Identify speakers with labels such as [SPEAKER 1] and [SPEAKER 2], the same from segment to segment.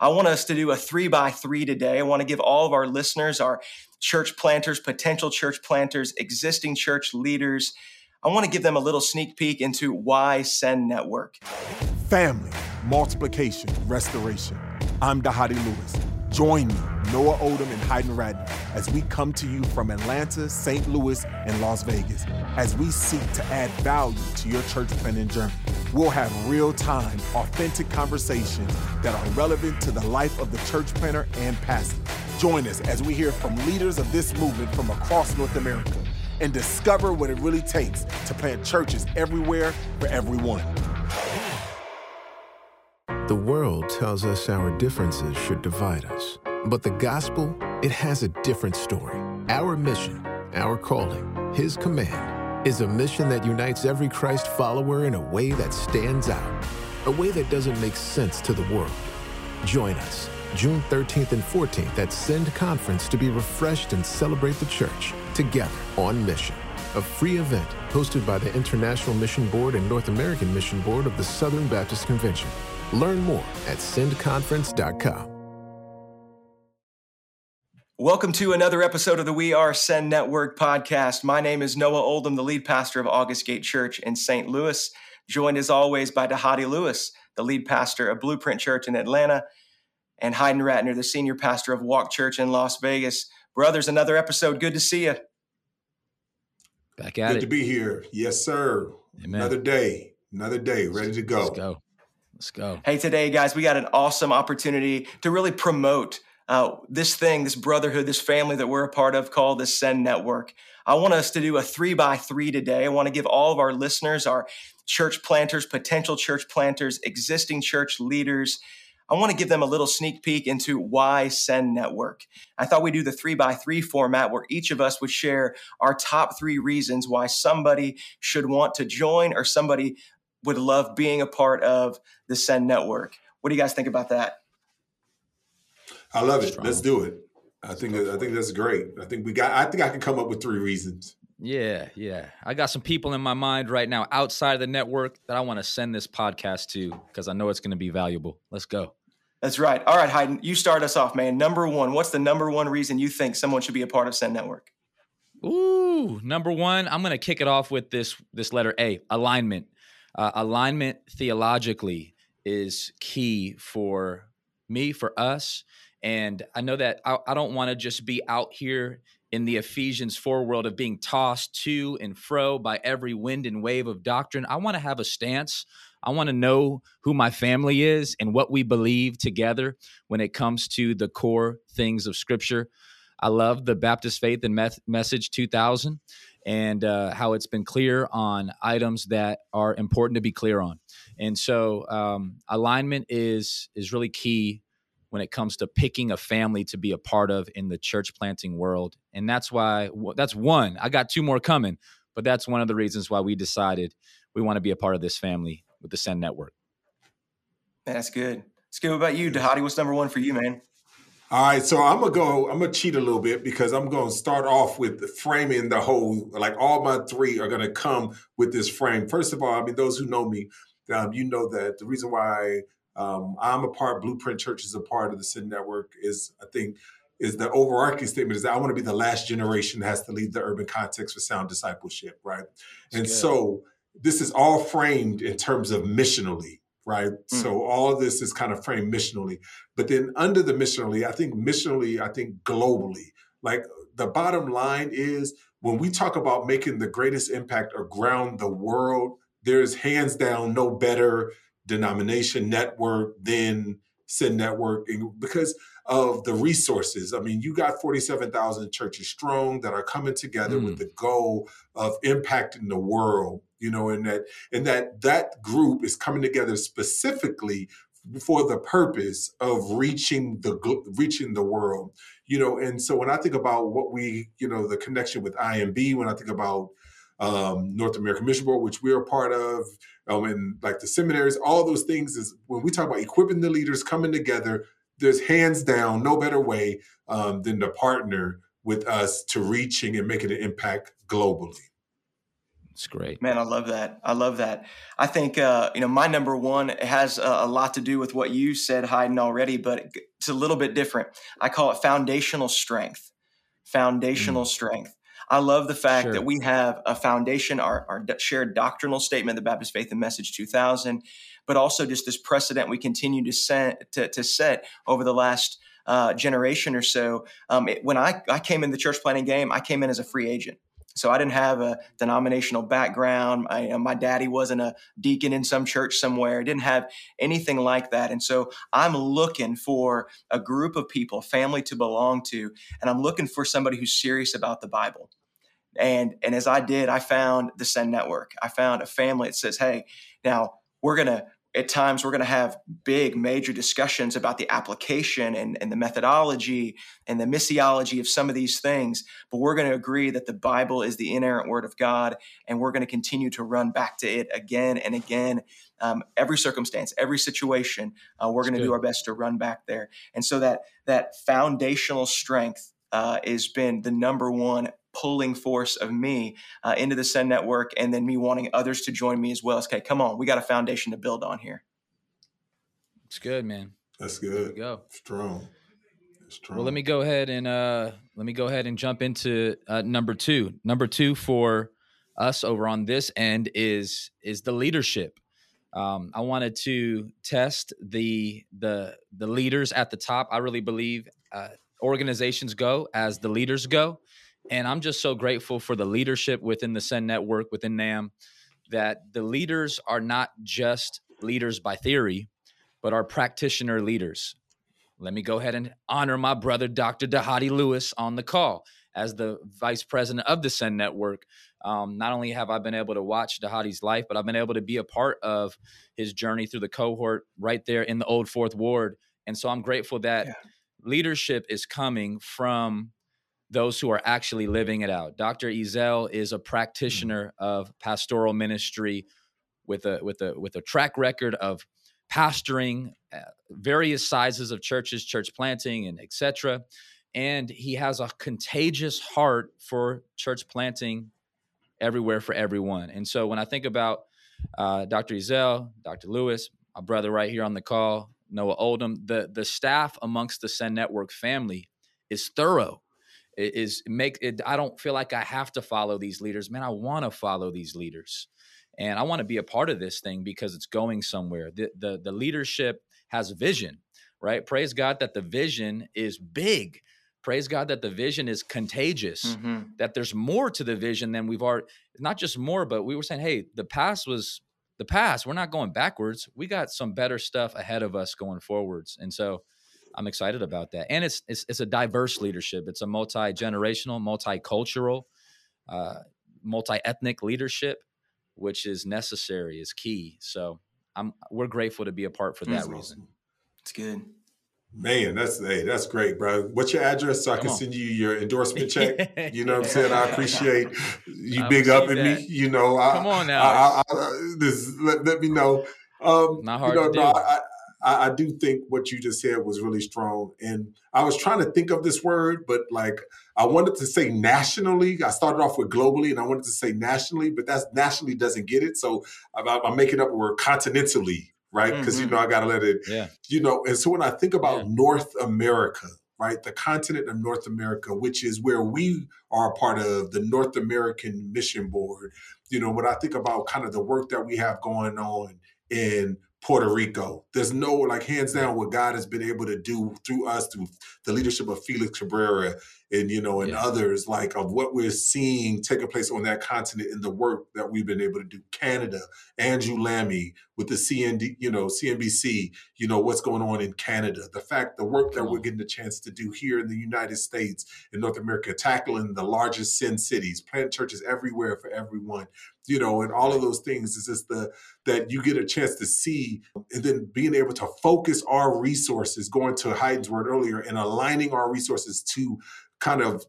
[SPEAKER 1] I want us to do a three by three today. I want to give all of our listeners, our church planters, potential church planters, existing church leaders, I want to give them a little sneak peek into why Send Network.
[SPEAKER 2] Family, multiplication, restoration. I'm Dhati Lewis. Join me, Noah Oldham and Hayden Ratner, as we come to you from Atlanta, St. Louis, and Las Vegas, as we seek to add value to your church planting journey. We'll have real time, authentic conversations that are relevant to the life of the church planter and pastor. Join us as we hear from leaders of this movement from across North America and discover what it really takes to plant churches everywhere for everyone.
[SPEAKER 3] The world tells us our differences should divide us. But the gospel, it has a different story. Our mission, our calling, His command, is a mission that unites every Christ follower in a way that stands out, a way that doesn't make sense to the world. Join us June 13th and 14th at Send Conference to be refreshed and celebrate the church together on mission. A free event hosted by the International Mission Board and North American Mission Board of the Southern Baptist Convention. Learn more at sendconference.com.
[SPEAKER 1] Welcome to another episode of the We Are Send Network podcast. My name is Noah Oldham, the lead pastor of August Gate Church in St. Louis, joined as always by Dhati Lewis, the lead pastor of Blueprint Church in Atlanta and Hayden Ratner, the senior pastor of Walk Church in Las Vegas. Brothers, another episode. Good to see you.
[SPEAKER 4] Back at
[SPEAKER 5] Good
[SPEAKER 4] it.
[SPEAKER 5] to be here. Yes, sir.
[SPEAKER 4] Amen.
[SPEAKER 5] Another day, another day, ready to go.
[SPEAKER 4] Let's go. Let's go.
[SPEAKER 1] Hey, today, guys, we got an awesome opportunity to really promote uh, this thing, this brotherhood, this family that we're a part of called the Send Network. I want us to do a three by three today. I want to give all of our listeners, our church planters, potential church planters, existing church leaders, I want to give them a little sneak peek into why Send Network. I thought we'd do the three by three format where each of us would share our top three reasons why somebody should want to join or somebody would love being a part of the Send Network. What do you guys think about that?
[SPEAKER 5] I love it.
[SPEAKER 4] Strong.
[SPEAKER 5] Let's do it. I think I think that's great. I think we got. I think I can come up with three reasons.
[SPEAKER 4] Yeah, yeah. I got some people in my mind right now outside of the network that I want to send this podcast to because I know it's going to be valuable. Let's go.
[SPEAKER 1] That's right. All right, Hayden, you start us off, man. Number one, what's the number one reason you think someone should be a part of Send Network?
[SPEAKER 4] Ooh, number one, I'm going to kick it off with this this letter A, alignment. Uh, alignment theologically is key for me, for us. And I know that I, I don't want to just be out here in the Ephesians 4 world of being tossed to and fro by every wind and wave of doctrine. I want to have a stance. I want to know who my family is and what we believe together when it comes to the core things of Scripture. I love the Baptist Faith and Meth- Message 2000 and uh, how it's been clear on items that are important to be clear on. And so um, alignment is is really key when it comes to picking a family to be a part of in the church planting world. And that's why that's one. I got two more coming, but that's one of the reasons why we decided we want to be a part of this family with the Send Network.
[SPEAKER 1] That's good. Let's go about you, Dhati. What's number one for you, man?
[SPEAKER 5] All right, so I'm gonna go. I'm gonna cheat a little bit because I'm gonna start off with framing the whole. Like all my three are gonna come with this frame. First of all, I mean those who know me, um, you know that the reason why um, I'm a part. Blueprint Church is a part of the Send Network. Is I think is the overarching statement is that I want to be the last generation that has to lead the urban context for sound discipleship, right?
[SPEAKER 4] That's
[SPEAKER 5] and
[SPEAKER 4] good.
[SPEAKER 5] so this is all framed in terms of missionally, right?
[SPEAKER 1] Mm.
[SPEAKER 5] So all of this is kind of framed missionally. But then under the missionally, I think missionally, I think globally, like the bottom line is when we talk about making the greatest impact around the world, there's hands down no better denomination network then Send Network because of the resources. I mean, you got 47,000 churches strong that are coming together
[SPEAKER 4] Mm.
[SPEAKER 5] with the goal of impacting the world, you know, and that and that that group is coming together specifically for the purpose of reaching the reaching the world you know and so when i think about what we you know the connection with imb when i think about um, north american mission board which we're a part of um, and like the seminaries all those things is when we talk about equipping the leaders coming together there's hands down no better way um, than to partner with us to reaching and making an impact globally
[SPEAKER 4] It's great.
[SPEAKER 1] Man, I love that. I love that. I think, uh, you know, my number one has a, a, lot to do with what you said, Hayden, already, but it's a little bit different. I call it foundational strength. Foundational mm. strength. I love the fact sure. that we have a foundation, our, our shared doctrinal statement, the Baptist Faith and Message 2000, but also just this precedent we continue to set, to, to set over the last uh, generation or so. Um, it, when I, I came in the church planting game, I came in as a free agent. So I didn't have a denominational background. I, know, my daddy wasn't a deacon in some church somewhere. I didn't have anything like that. And so I'm looking for a group of people, family to belong to, and I'm looking for somebody who's serious about the Bible. And and as I did, I found the Send Network. I found a family that says, "Hey, now we're gonna at times we're going to have big major discussions about the application and, and, the methodology and the missiology of some of these things but we're going to agree that the bible is the inerrant word of god and we're going to continue to run back to it again and again. Um, every circumstance every situation uh, we're going to do our best to run back there. And so that that foundational strength uh, has been the number one pulling force of me uh, into the Send Network, and then me wanting others to join me as well. It's okay, come on, we got a foundation to build on here.
[SPEAKER 4] It's good, man.
[SPEAKER 5] That's good. go strong.
[SPEAKER 4] strong. Well, let me go ahead and uh, let me go ahead and jump into uh, number two. Number two for us over on this end is is the leadership. Um, I wanted to test the the the leaders at the top. I really believe uh, organizations go as the leaders go. And I'm just so grateful for the leadership within the Send Network, within NAMB, that the leaders are not just leaders by theory, but are practitioner leaders. Let me go ahead and honor my brother, Dr. Dhati Lewis, on the call as the vice president of the Send Network. Um, not only have I been able to watch Dhati's life, but I've been able to be a part of his journey through the cohort right there in the old Fourth Ward. And so I'm grateful that yeah. leadership is coming from those who are actually living it out. Dr. Ezell is a mm. practitioner of pastoral ministry with a with a with a track record of pastoring uh, various sizes of churches, church planting, and etc. And he has a contagious heart for church planting everywhere for everyone. And so when I think about uh, Dr. Ezell, Dr. Lewis, my brother right here on the call, Noah Oldham, the the staff amongst the Send Network family is thorough is make it i don't feel like i have to follow these leaders. Man i want to follow these leaders and i want to be a part of this thing because it's going somewhere. The, the the leadership has vision right? Praise god that the vision is big. Praise god that the vision is contagious mm-hmm. that there's more to the vision than we've already not just more but we were saying hey the past was the past. We're not going backwards. We got some better stuff ahead of us going forwards. And so I'm excited about that. And it's it's, it's a diverse leadership. It's a multi generational, multicultural, uh, multi ethnic leadership, which is necessary, is key. So I'm we're grateful to be a part for that that's reason. Awesome.
[SPEAKER 1] It's good.
[SPEAKER 5] Man, that's hey, that's great, bro. What's your address so I can send you your endorsement check? You know what I'm saying? I appreciate you I big up at me. You know, I,
[SPEAKER 4] come on now.
[SPEAKER 5] I, I, this, let, let me know. Um,
[SPEAKER 4] Not hard
[SPEAKER 5] you know,
[SPEAKER 4] to do.
[SPEAKER 5] No, I, I, I, do think what you just said was really strong. And I was trying to think of this word, but like I wanted to say nationally. I started off with globally, and I wanted to say nationally, but that's nationally doesn't get it. So I'm, I'm making up a word continentally, right? Because mm-hmm. you know I got to let it,
[SPEAKER 4] yeah.
[SPEAKER 5] you know. And so when I think about yeah. North America, right, the continent of North America, which is where we are a part of the North American Mission Board, you know, when I think about kind of the work that we have going on in Puerto Rico. There's no like hands down what God has been able to do through us through the leadership of Felix Cabrera and you know and yeah. others like of what we're seeing taking place on that continent in the work that we've been able to do. Canada, Andrew Lamy with the CND, you know CNBC, you know what's going on in Canada. The fact the work that we're mm-hmm. getting the chance to do here in the United States in North America, tackling the largest sin cities, plant churches everywhere for everyone you know, and all of those things is just the that you get a chance to see, and then being able to focus our resources, going to Hayden's word earlier, and aligning our resources to kind of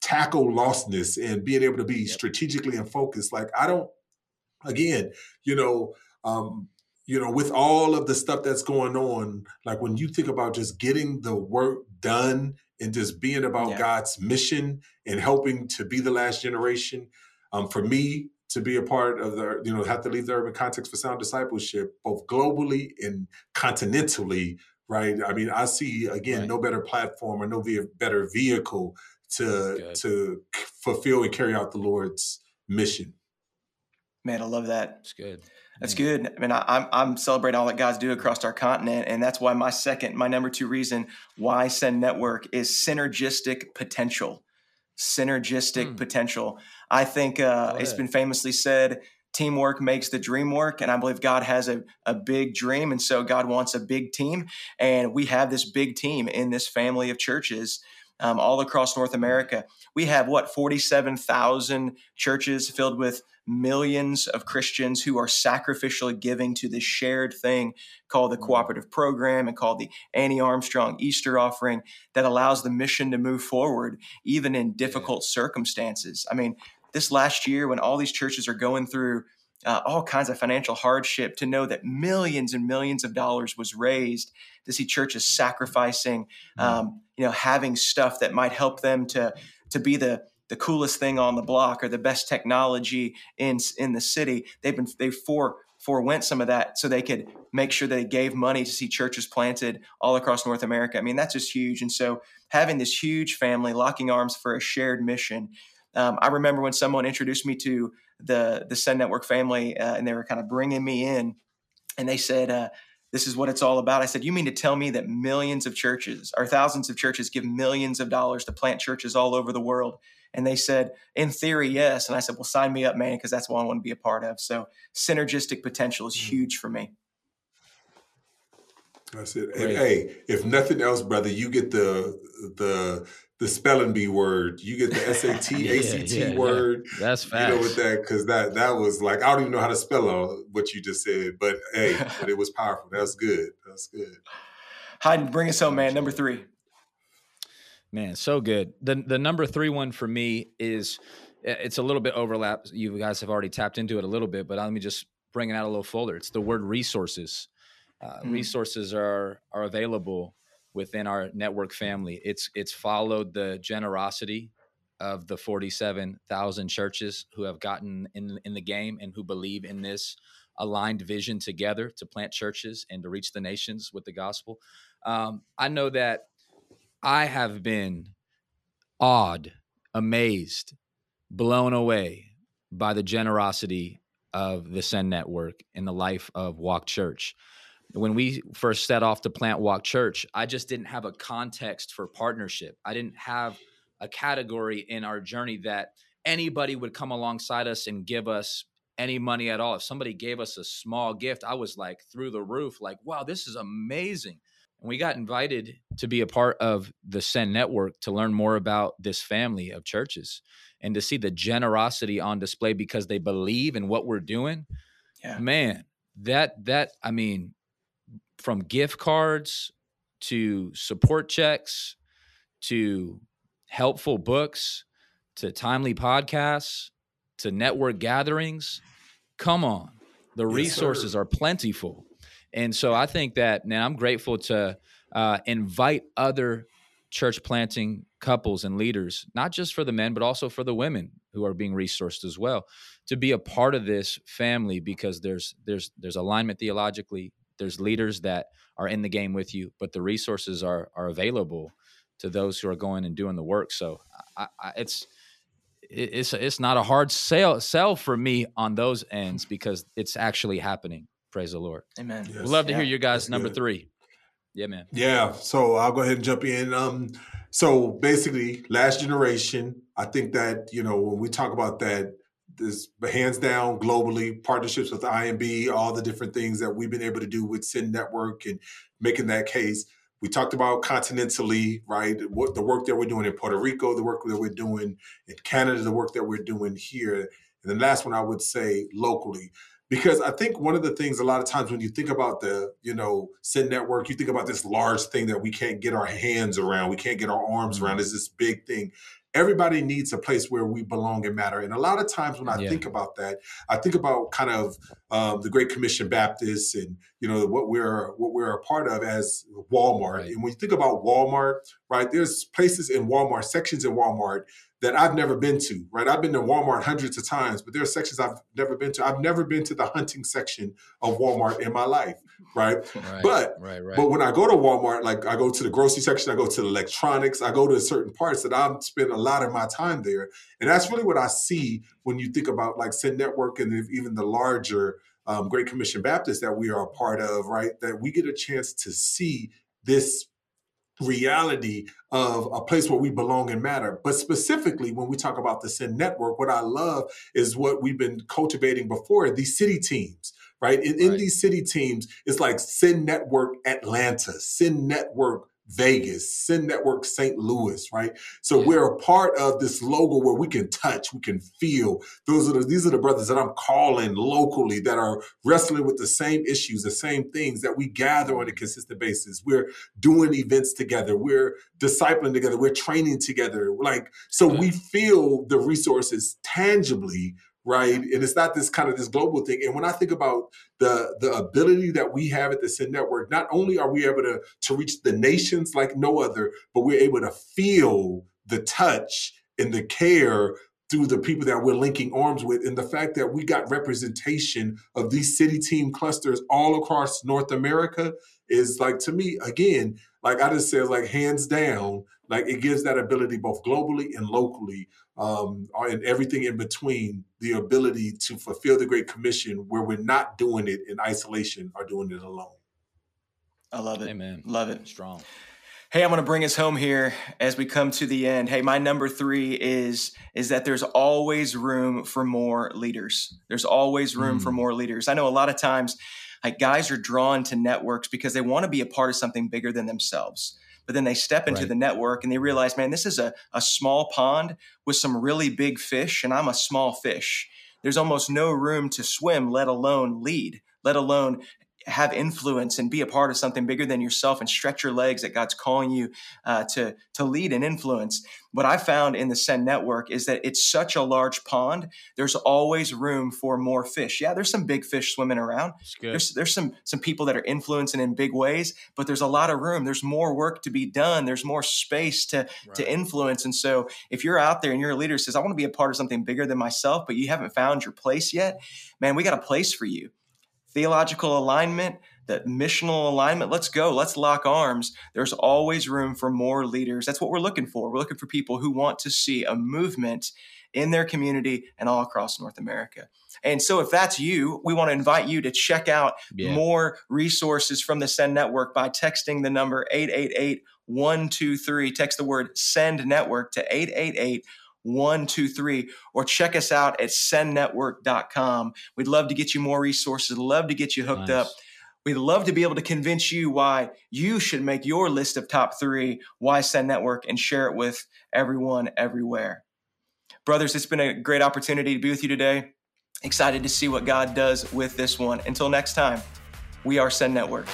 [SPEAKER 5] tackle lostness and being able to be strategically and focused. Like I don't, again, you know, um, you know, with all of the stuff that's going on, like when you think about just getting the work done and just being about yeah. God's mission and helping to be the last generation, um, for me, to be a part of the, you know, have to leave the urban context for sound discipleship, both globally and continentally, right? I mean, I see again right. no better platform or no better vehicle to to fulfill and carry out the Lord's mission.
[SPEAKER 1] Man, I love that.
[SPEAKER 4] It's good.
[SPEAKER 1] That's good. I mean, I, I'm I'm celebrating all that God's do across our continent, and that's why my second, my number two reason why Send Network is synergistic potential. Synergistic hmm. potential. I think uh, it's been famously said, teamwork makes the dream work, and I believe God has a a big dream, and so God wants a big team, and we have this big team in this family of churches. Um, all across North America. We have what, 47,000 churches filled with millions of Christians who are sacrificially giving to this shared thing called the mm. cooperative program and called the Annie Armstrong Easter offering that allows the mission to move forward even in difficult circumstances. I mean, this last year when all these churches are going through uh, all kinds of financial hardship to know that millions and millions of dollars was raised to see churches sacrificing mm. um, you know having stuff that might help them to to be the the coolest thing on the block or the best technology in in the city. They've been they for forewent some of that so they could make sure they gave money to see churches planted all across North America. I mean, that's just huge. And so having this huge family locking arms for a shared mission. Um, I remember when someone introduced me to the the Send Network family, uh, and they were kind of bringing me in, and they said, uh, "This is what it's all about." I said, "You mean to tell me that millions of churches or thousands of churches give millions of dollars to plant churches all over the world?" And they said, in theory, yes. And I said, well, sign me up, man, because that's what I want to be a part of. So synergistic potential is mm-hmm. huge for me.
[SPEAKER 5] That's it. And hey, if nothing else, brother, you get the the the spelling bee word. You get the SAT, yeah, ACT yeah, word.
[SPEAKER 4] Yeah. That's fast.
[SPEAKER 5] You know, with that, because that that was like I don't even know how to spell what you just said, but hey, but it was powerful. That's good. That's good.
[SPEAKER 1] Hayden, bring us home, man. Number three.
[SPEAKER 4] Man, so good. The the number three one for me is it's a little bit overlap. You guys have already tapped into it a little bit, but let me just bring it out a little further. It's the word resources. Uh, mm. Resources are are available within our network family. It's it's followed the generosity of the 47,000 churches who have gotten in in the game and who believe in this aligned vision together to plant churches and to reach the nations with the gospel. Um, I know that I have been awed, amazed, blown away by the generosity of the Send Network in the life of Walk Church. When we first set off to plant Walk Church, I just didn't have a context for partnership. I didn't have a category in our journey that anybody would come alongside us and give us any money at all. If somebody gave us a small gift, I was like through the roof, like, wow, this is amazing. And we got invited to be a part of the Send Network to learn more about this family of churches and to see the generosity on display because they believe in what we're doing. Yeah. Man, that that I mean, from gift cards to support checks to helpful books to timely podcasts to network gatherings. Come on. The yes, resources sir. are plentiful. And so I think that now I'm grateful to uh, invite other church planting couples and leaders, not just for the men, but also for the women who are being resourced as well, to be a part of this family because there's there's there's alignment theologically. There's leaders that are in the game with you, but the resources are are available to those who are going and doing the work. So I, I, it's it's it's not a hard sell sell for me on those ends because it's actually happening. Praise the Lord.
[SPEAKER 1] Amen.
[SPEAKER 4] Yes. We'd love to yeah. hear your guys' number good. three. Yeah, man.
[SPEAKER 5] Yeah. So I'll go ahead and jump in. Um, so basically, last generation, I think that, you know, when we talk about that, this hands down globally, partnerships with IMB, all the different things that we've been able to do with Send Network and making that case. We talked about continentally, right? What the work that we're doing in Puerto Rico, the work that we're doing in Canada, the work that we're doing here. And the last one I would say locally because I think one of the things a lot of times when you think about the you know Send Network, you think about this large thing that we can't get our hands around, we can't get our arms around. Mm-hmm. Is this big thing, everybody needs a place where we belong and matter. And a lot of times when I
[SPEAKER 4] Yeah.
[SPEAKER 5] think about that, I think about kind of um, the Great Commission Baptists and you know what we're what we're a part of as Walmart.
[SPEAKER 4] Right.
[SPEAKER 5] And when you think about Walmart, right, there's places in Walmart, sections in Walmart that I've never been to, right? I've been to Walmart hundreds of times, but there are sections I've never been to. I've never been to the hunting section of Walmart in my life, right?
[SPEAKER 4] Right.
[SPEAKER 5] But
[SPEAKER 4] right, right.
[SPEAKER 5] but when I go to Walmart, like I go to the grocery section, I go to the electronics, I go to certain parts that I've spent a lot of my time there. And that's really what I see when you think about like Send Network and even the larger um, Great Commission Baptist that we are a part of, right? That we get a chance to see this reality of a place where we belong and matter. But specifically, when we talk about the Send Network, what I love is what we've been cultivating before these city teams, right? In, in these city teams, it's like Send Network Atlanta, Send Network Vegas, Send Network St. Louis, right? So we're a part of this logo where we can touch, we can feel. Those are the, these are the brothers that I'm calling locally that are wrestling with the same issues, the same things that we gather on a consistent basis. We're doing events together. We're discipling together. We're training together. Like so, we feel the resources tangibly, right? And it's not this kind of this global thing. And when I think about the the ability that we have at the Send Network, not only are we able to to reach the nations like no other, but we're able to feel the touch and the care through the people that we're linking arms with and the fact that we got representation of these city team clusters all across North America is like to me again like I just said like hands down like it gives that ability both globally and locally um, and everything in between the ability to fulfill the Great Commission where we're not doing it in isolation or doing it alone.
[SPEAKER 1] I love it.
[SPEAKER 4] Amen.
[SPEAKER 1] Love it.
[SPEAKER 4] Strong.
[SPEAKER 1] Hey, I'm going to bring us home here as we come to the end. Hey, my number three is is that there's always room for more leaders. There's always room for
[SPEAKER 4] Mm.
[SPEAKER 1] more leaders. I know a lot of times, like guys are drawn to networks because they want to be a part of something bigger than themselves. But then they step into
[SPEAKER 4] Right.
[SPEAKER 1] the network and they realize, man, this is a, a small pond with some really big fish, and I'm a small fish. There's almost no room to swim, let alone lead, let alone have influence and be a part of something bigger than yourself and stretch your legs that God's calling you uh, to to lead and influence. What I found in the Send Network is that it's such a large pond. There's always room for more fish. Yeah, there's some big fish swimming around.
[SPEAKER 4] Good.
[SPEAKER 1] There's there's some some people that are influencing in big ways, but there's a lot of room. There's more work to be done. There's more space to to influence. And so if you're out there and you're a leader says, I want to be a part of something bigger than myself, but you haven't found your place yet, man, we got a place for you. Theological alignment, that missional alignment. Let's go. Let's lock arms. There's always room for more leaders. That's what we're looking for. We're looking for people who want to see a movement in their community and all across North America. And so, if that's you, we want to invite you to check out
[SPEAKER 4] Yeah.
[SPEAKER 1] more resources from the Send Network by texting the number 888 123. Text the word Send Network to 888 123 or check us out at sendnetwork.com. We'd love to get you more resources, love to get you hooked
[SPEAKER 4] Nice.
[SPEAKER 1] up. We'd love to be able to convince you why you should make your list of top three Why Send Network and share it with everyone everywhere. Brothers, it's been a great opportunity to be with you today. Excited to see what God does with this one. Until next time, we are Send Network.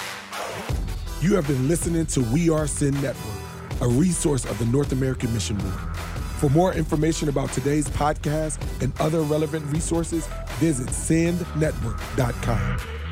[SPEAKER 2] You have been listening to We Are Send Network, a resource of the North American Mission Board. For more information about today's podcast and other relevant resources, visit sendnetwork.com.